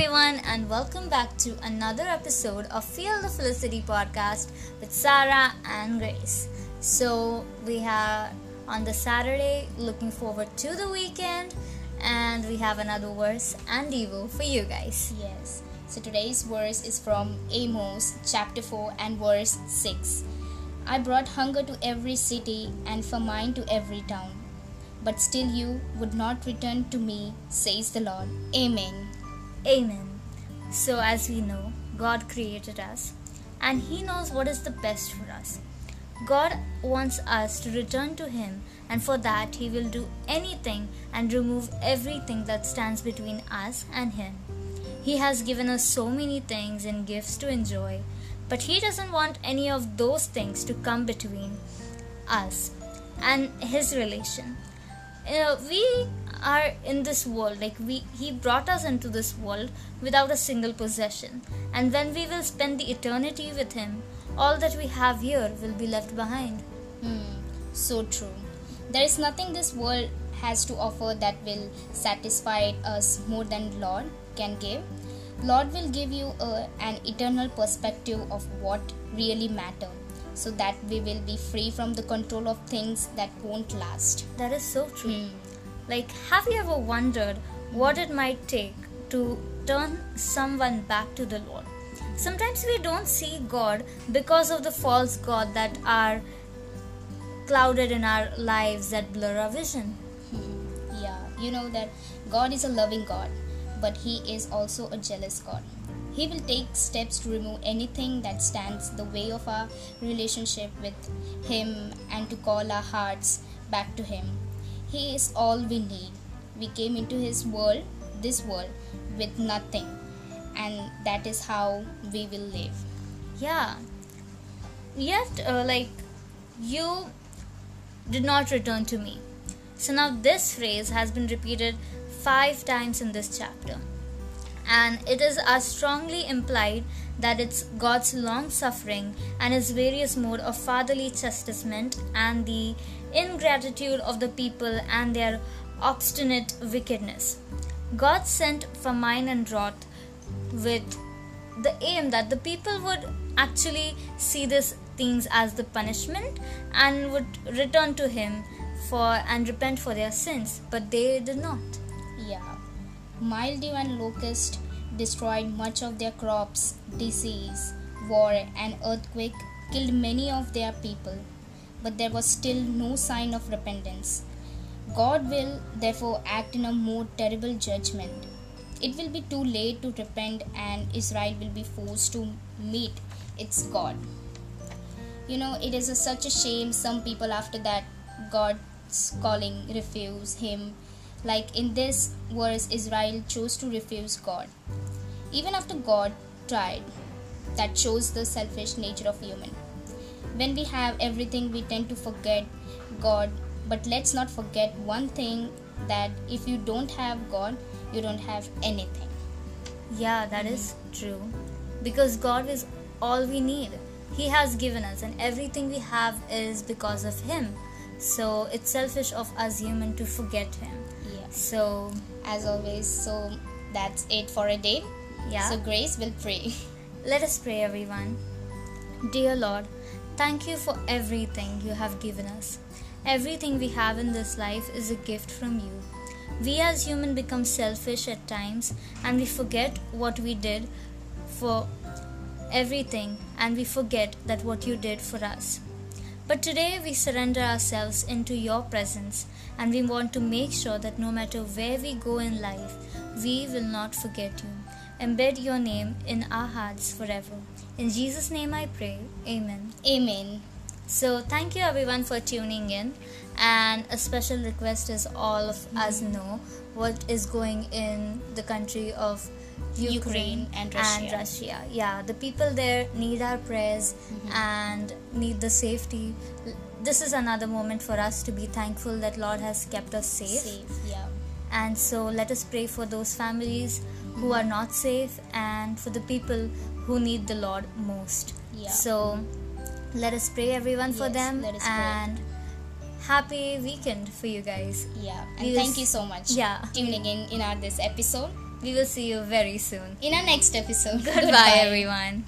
everyone, and welcome back to another episode of Feel the Felicity podcast with Sarah and Grace. So, we are on the Saturday looking forward to the weekend, and we have another verse and Evo for you guys. Yes. So today's verse is from Amos chapter 4 and verse 6. I brought hunger to every city and famine to every town. But still you would not return to me, says the Lord. Amen. Amen. So, as we know, God created us and He knows what is the best for us. God wants us to return to Him, and for that, He will do anything and remove everything that stands between us and Him. He has given us so many things and gifts to enjoy, but He doesn't want any of those things to come between us and His relation. Uh, we are in this world like we he brought us into this world without a single possession and when we will spend the eternity with him all that we have here will be left behind Hmm, so true. There is nothing this world has to offer that will satisfy us more than Lord can give. Lord will give you a, an eternal perspective of what really matter so that we will be free from the control of things that won't last. that is so true Hmm. Like have you ever wondered what it might take to turn someone back to the lord sometimes we don't see god because of the false god that are clouded in our lives that blur our vision Hmm, Yeah, you know that God is a loving God, but He is also a jealous God. He will take steps to remove anything that stands the way of our relationship with Him and to call our hearts back to Him. He is all we need. We came into His world, this world, with nothing, and that is how we will live. Yeah. Yet, uh, like, you did not return to me. So now this phrase has been repeated five times in this chapter. And it is as strongly implied that it's God's long suffering and his various mode of fatherly chastisement and the ingratitude of the people and their obstinate wickedness. God sent famine and drought with the aim that the people would actually see these things as the punishment and would return to him for and repent for their sins but they did not Yeah. Mildew and locust destroyed much of their crops, disease, war, and earthquake killed many of their people, but there was still no sign of repentance. God will therefore act in a more terrible judgment. It will be too late to repent, and Israel will be forced to meet its God. You know, it is a, such a shame some people after that God's calling refuse Him. Like in this verse, Israel chose to refuse God. Even after God tried, that shows the selfish nature of human. When we have everything, we tend to forget God. But let's not forget one thing that if you don't have God, you don't have anything. yeah that is true because god is all we need he has given us and everything we have is because of him so it's selfish of us human to forget him Yes. so As always, so that's it for a day. yeah So Grace will pray. Let us pray, everyone. Dear Lord, thank you for everything you have given us. Everything we have in this life is a gift from you. We as human become selfish at times and we forget what we did for everything and we forget that what you did for us. But today we surrender ourselves into your presence and we want to make sure that no matter where we go in life, we will not forget you. Embed your name in our hearts forever. In Jesus' name I pray. Amen. Amen. So, thank you everyone for tuning in. And a special request is all of us know what is going in the country of Ukraine, Ukraine and Russia. Russia. Yeah, the people there need our prayers Mm-hmm. and need the safety. This is another moment for us to be thankful that Lord has kept us safe. Safe. Yeah. And so let us pray for those families who are not safe and for the people who need the Lord most. Yeah. So let us pray everyone for Yes, them let us pray. and happy weekend for you guys. Yeah. We And will thank you so much. Yeah. Tuning in in our this episode. We will see you very soon. In our next episode. Goodbye, everyone.